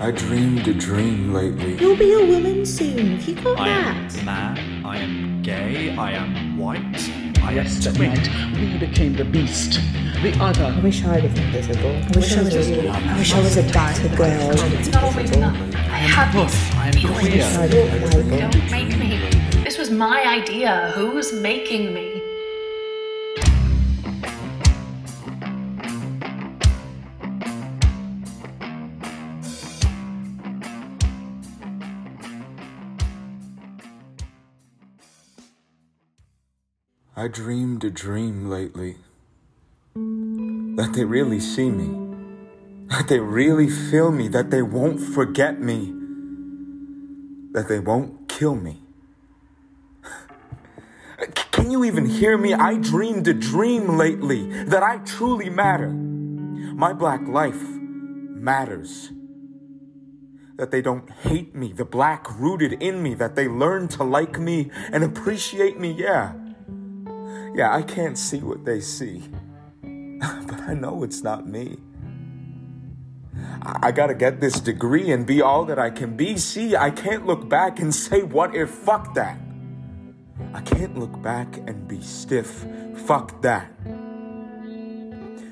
I dreamed a dream lately. You'll be a woman soon. Have you got I that? am man, I am gay, I am white, I am Yesterday twin. we became the beast, the other. I wish I was invisible. I wish I was a I wish I was a better girl. It's not always enough. I have these I am feelings. queer. I look like it. Don't make me. This was my idea. Who's making me? I dreamed a dream lately. That they really see me. That they really feel me. That they won't forget me. That they won't kill me. Can you even hear me? I dreamed a dream lately that I truly matter. My black life matters. That they don't hate me, the black rooted in me, that they learn to like me and appreciate me, yeah. Yeah, I can't see what they see, but I know it's not me. I, gotta get this degree and be all that I can be. See, I can't look back and say, what if, fuck that. I can't look back and be stiff, fuck that.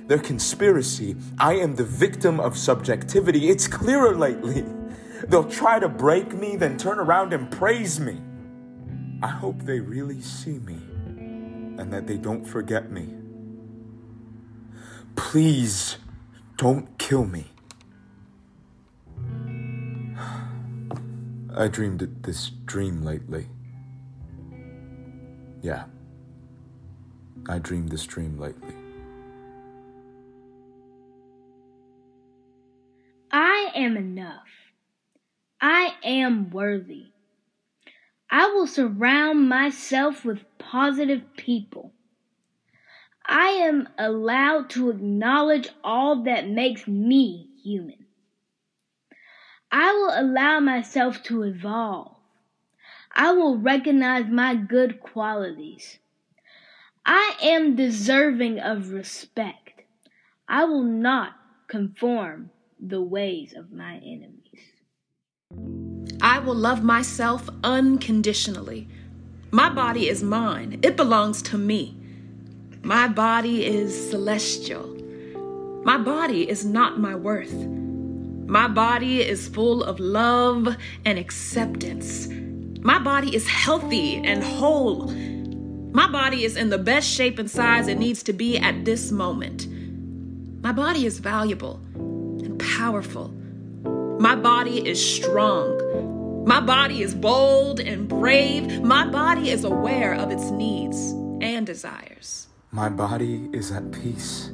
Their conspiracy, I am the victim of subjectivity. It's clearer lately. They'll try to break me, then turn around and praise me. I hope they really see me and that they don't forget me. Please don't kill me. I dreamed this dream lately. Yeah. I dreamed this dream lately. I am enough. I am worthy. I will surround myself with positive people. I am allowed to acknowledge all that makes me human. I will allow myself to evolve. I will recognize my good qualities. I am deserving of respect. I will not conform the ways of my enemies. I will love myself unconditionally. My body is mine, it belongs to me. My body is celestial. My body is not my worth. My body is full of love and acceptance. My body is healthy and whole. My body is in the best shape and size it needs to be at this moment. My body is valuable and powerful. My body is strong. My body is bold and brave. My body is aware of its needs and desires. My body is at peace.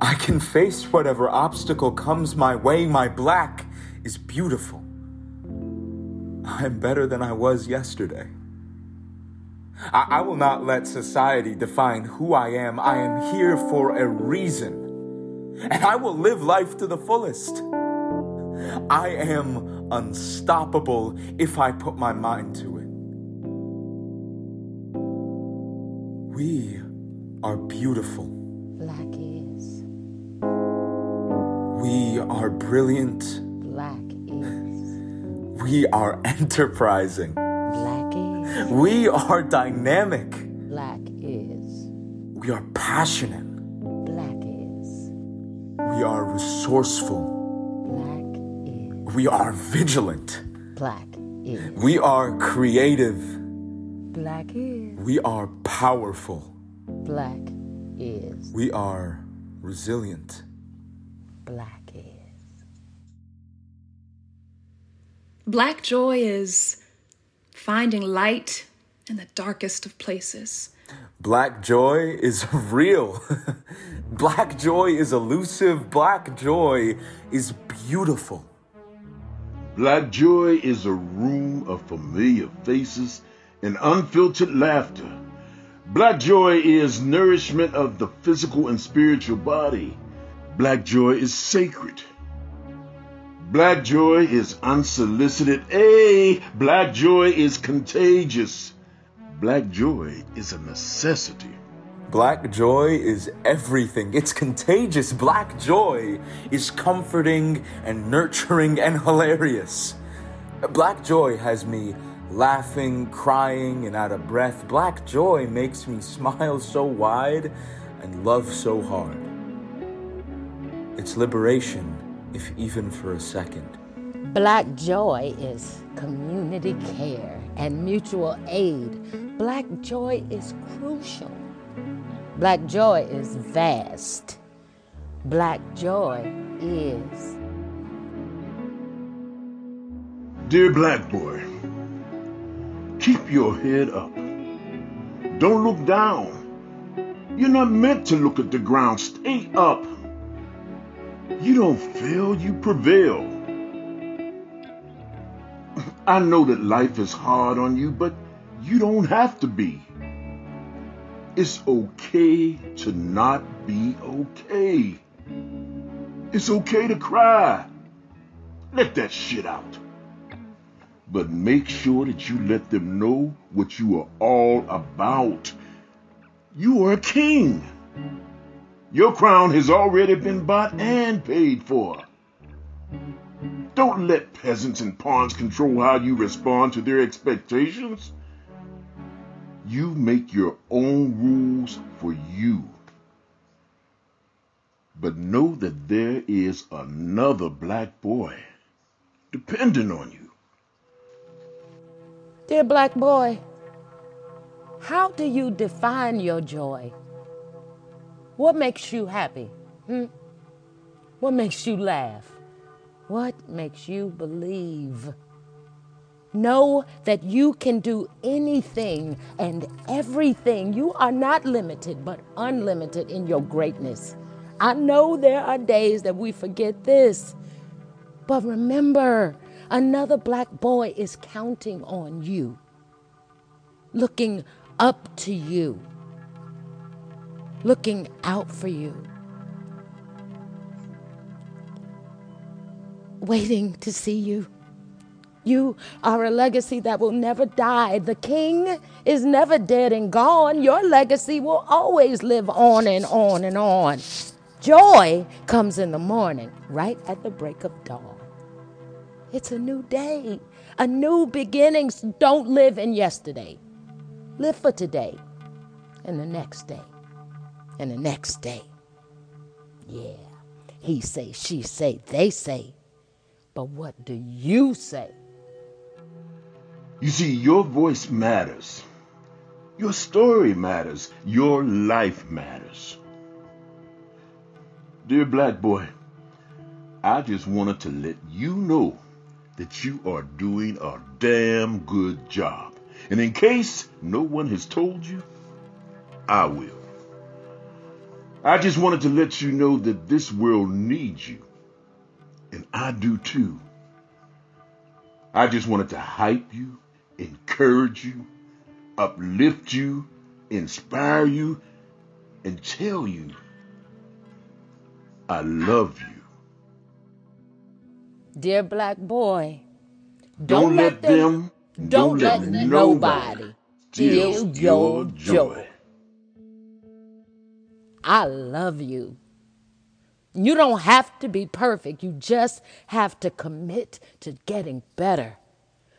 I can face whatever obstacle comes my way. My black is beautiful. I'm better than I was yesterday. I, I will not let society define who I am. I am here for a reason. And I will live life to the fullest. I am unstoppable if I put my mind to it. We are beautiful. Black is. We are brilliant. Black is. We are enterprising. Black is. We are dynamic. Black is. We are passionate. Black is. We are resourceful. Black is. We are vigilant. Black is. We are creative. Black is. We are powerful. Black is. We are resilient. Black is. Black joy is finding light in the darkest of places. Black joy is real. Black joy is elusive. Black joy is beautiful. Black joy is a room of familiar faces and unfiltered laughter. Black joy is nourishment of the physical and spiritual body. Black joy is sacred. Black joy is unsolicited. A black joy is contagious. Black joy is a necessity. Black joy is everything. It's contagious. Black joy is comforting and nurturing and hilarious. Black joy has me laughing, crying, and out of breath. Black joy makes me smile so wide and love so hard. It's liberation, if even for a second. Black joy is community care and mutual aid. Black joy is crucial. Black joy is vast. Black joy is. Dear black boy, keep your head up. Don't look down. You're not meant to look at the ground. Stay up. You don't fail, you prevail. I know that life is hard on you, but you don't have to be. It's okay to not be okay. It's okay to cry. Let that shit out. But make sure that you let them know what you are all about. You are a king. Your crown has already been bought and paid for. Don't let peasants and pawns control how you respond to their expectations. You make your own rules for you. But know that there is another black boy depending on you. Dear black boy, how do you define your joy? What makes you happy? Hmm? What makes you laugh? What makes you believe? Know that you can do anything and everything. You are not limited, but unlimited in your greatness. I know there are days that we forget this, but remember, another black boy is counting on you, looking up to you, looking out for you. waiting to see you. You are a legacy that will never die. The king is never dead and gone. Your legacy will always live on and on and on. Joy comes in the morning, right at the break of dawn. It's a new day, a new beginning. Don't live in yesterday. Live for today and the next day and the next day. Yeah, he say, she say, they say. But what do you say? You see, your voice matters. Your story matters. Your life matters. Dear black boy, I just wanted to let you know that you are doing a damn good job. And in case no one has told you, I will. I just wanted to let you know that this world needs you and I do too. I just wanted to hype you, encourage you, uplift you, inspire you, and tell you I love you. Dear black boy, don't, don't let, them, them don't, don't let, let nobody steal your joy. I love you. You don't have to be perfect. You just have to commit to getting better.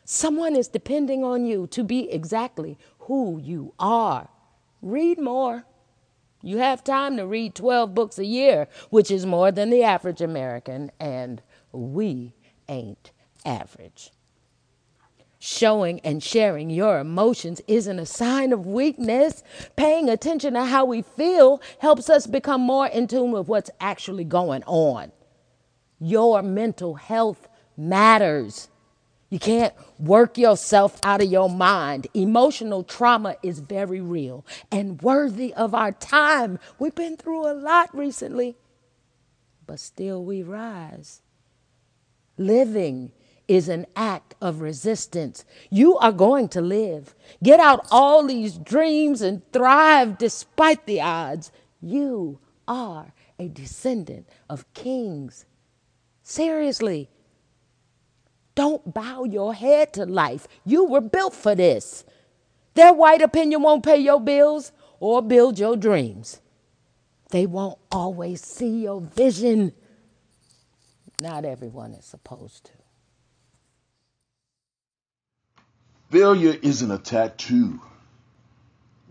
Someone is depending on you to be exactly who you are. Read more. You have time to read 12 books a year, which is more than the average American, and we ain't average. Showing and sharing your emotions isn't a sign of weakness. Paying attention to how we feel helps us become more in tune with what's actually going on. Your mental health matters. You can't work yourself out of your mind. Emotional trauma is very real and worthy of our time. We've been through a lot recently, but still we rise. Living is an act of resistance. You are going to live. Get out all these dreams and thrive despite the odds. You are a descendant of kings. Seriously, don't bow your head to life. You were built for this. Their white opinion won't pay your bills. or build your dreams. They won't always see your vision. Not everyone is supposed to. Failure isn't a tattoo.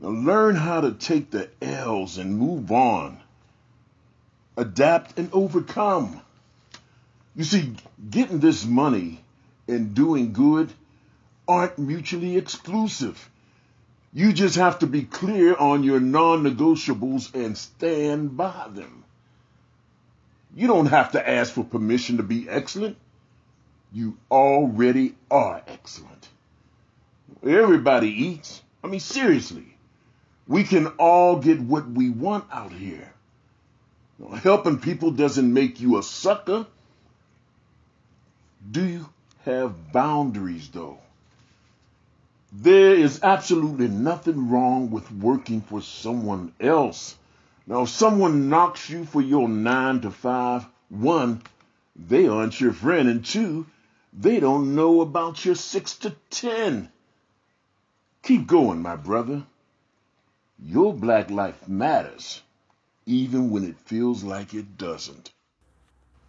Now learn how to take the L's and move on. Adapt and overcome. You see, getting this money and doing good aren't mutually exclusive. You just have to be clear on your non negotiables and stand by them. You don't have to ask for permission to be excellent. You already are excellent. Everybody eats. I mean, seriously. We can all get what we want out here. Helping people doesn't make you a sucker. Do you have boundaries, though? There is absolutely nothing wrong with working for someone else. Now, if someone knocks you for your nine to five, one, they aren't your friend, and two, they don't know about your six to ten. Keep going, my brother. Your black life matters, even when it feels like it doesn't.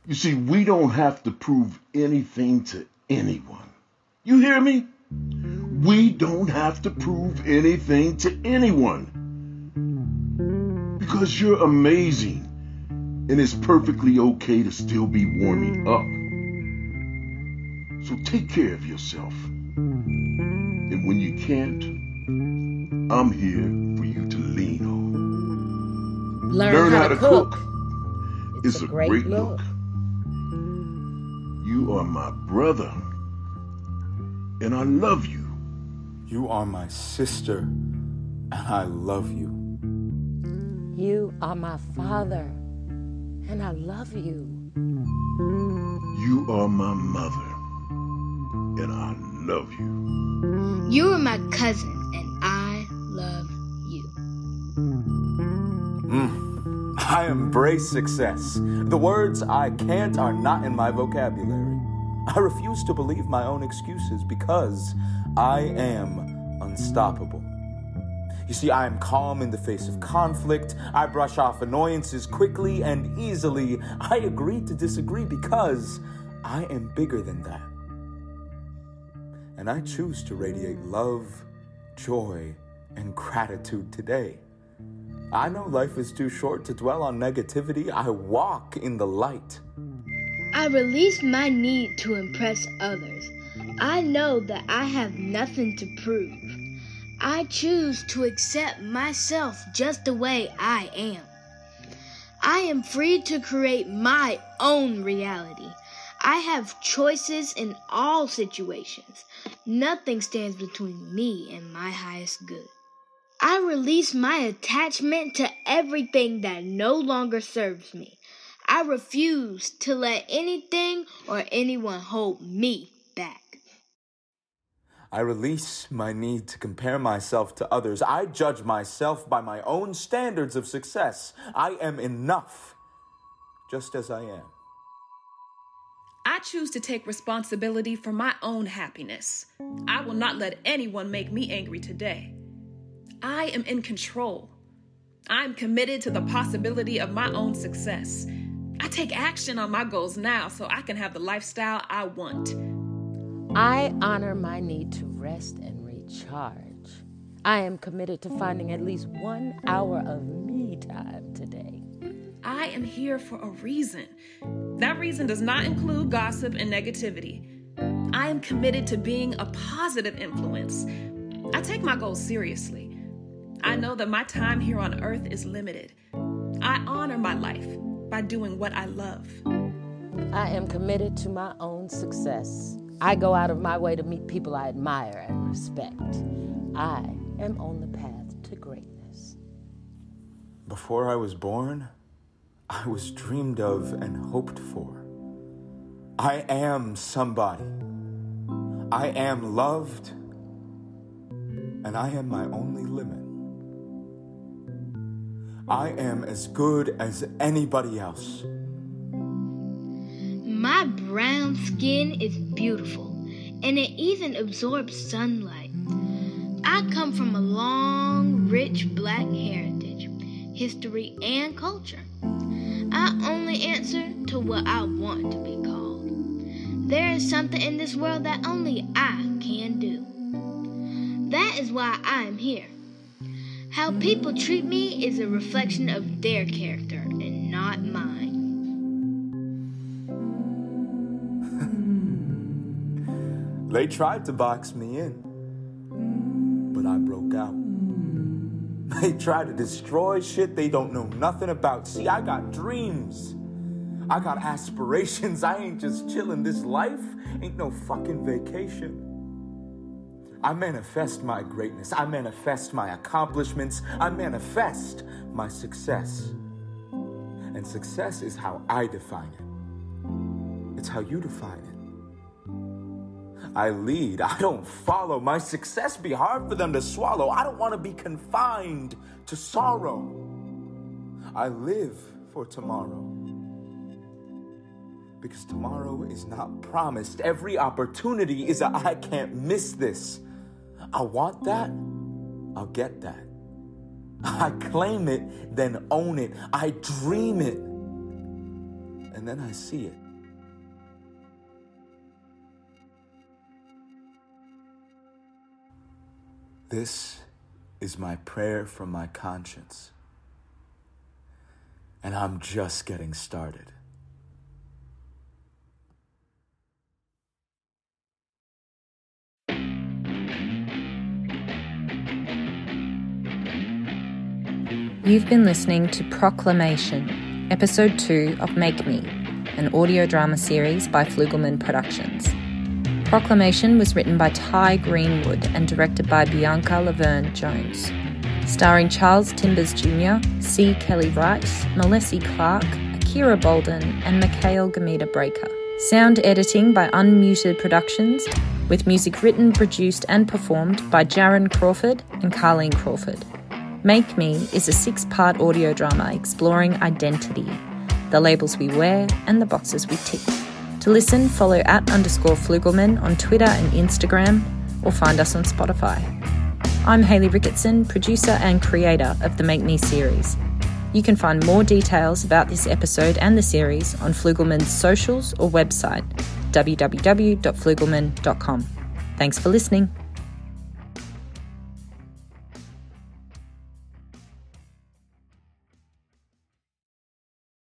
You see, we don't have to prove anything to anyone. You hear me? We don't have to prove anything to anyone. Because you're amazing, and it's perfectly okay to still be warming up. So take care of yourself. And when you can't, I'm here for you to lean on. Learn, Learn how, how, to cook. cook. It's, it's a, great, great look. look. You are my brother, and I love you. You are my sister, and I love you. You are my father, and I love you. You are my mother, and I love you. You are my cousin, I embrace success. The words I can't are not in my vocabulary. I refuse to believe my own excuses because I am unstoppable. You see, I am calm in the face of conflict. I brush off annoyances quickly and easily. I agree to disagree because I am bigger than that. And I choose to radiate love, joy, and gratitude today. I know life is too short to dwell on negativity. I walk in the light. I release my need to impress others. I know that I have nothing to prove. I choose to accept myself just the way I am. I am free to create my own reality. I have choices in all situations. Nothing stands between me and my highest good. I release my attachment to everything that no longer serves me. I refuse to let anything or anyone hold me back. I release my need to compare myself to others. I judge myself by my own standards of success. I am enough, just as I am. I choose to take responsibility for my own happiness. I will not let anyone make me angry today. I am in control. I am committed to the possibility of my own success. I take action on my goals now so I can have the lifestyle I want. I honor my need to rest and recharge. I am committed to finding at least one hour of me time today. I am here for a reason. That reason does not include gossip and negativity. I am committed to being a positive influence. I take my goals seriously. I know that my time here on earth is limited. I honor my life by doing what I love. I am committed to my own success. I go out of my way to meet people I admire and respect. I am on the path to greatness. Before I was born, I was dreamed of and hoped for. I am somebody. I am loved, and I am my only limit. I am as good as anybody else. My brown skin is beautiful, and it even absorbs sunlight. I come from a long rich black heritage, history, and culture. I only answer to what I want to be called. There is something in this world that only I can do. That is why I am here. How people treat me is a reflection of their character and not mine. They tried to box me in, but I broke out. They try to destroy shit they don't know nothing about. See, I got dreams. I got aspirations. I ain't just chilling. This life ain't no fucking vacation. I manifest my greatness. I manifest my accomplishments. I manifest my success. And success is how I define it. It's how you define it. I lead, I don't follow. My success be hard for them to swallow. I don't want to be confined to sorrow. I live for tomorrow. Because tomorrow is not promised. Every opportunity is a I can't miss this. I want that, I'll get that. I claim it, then own it. I dream it, and then I see it. This is my prayer from my conscience. And I'm just getting started. You've been listening to Proclamation, Episode 2 of Make Me, an audio drama series by Flugelman Productions. Proclamation was written by Ty Greenwood and directed by Bianca Laverne Jones. Starring Charles Timbers Jr., C. Kelly Rice, Melessie Clark, Akirah Boldin, and Mikael Gemeda-Breka. Sound editing by Unmuted Productions, with music written, produced, and performed by Jaron Crawford and Carlene Crawford. Make Me is a six part audio drama exploring identity, the labels we wear, and the boxes we tick. To listen, follow at underscore Flugelman on Twitter and Instagram, or find us on Spotify. I'm Hayley Ricketson, producer and creator of the Make Me series. You can find more details about this episode and the series on Flugelman's socials or website, www.flugelman.com. Thanks for listening.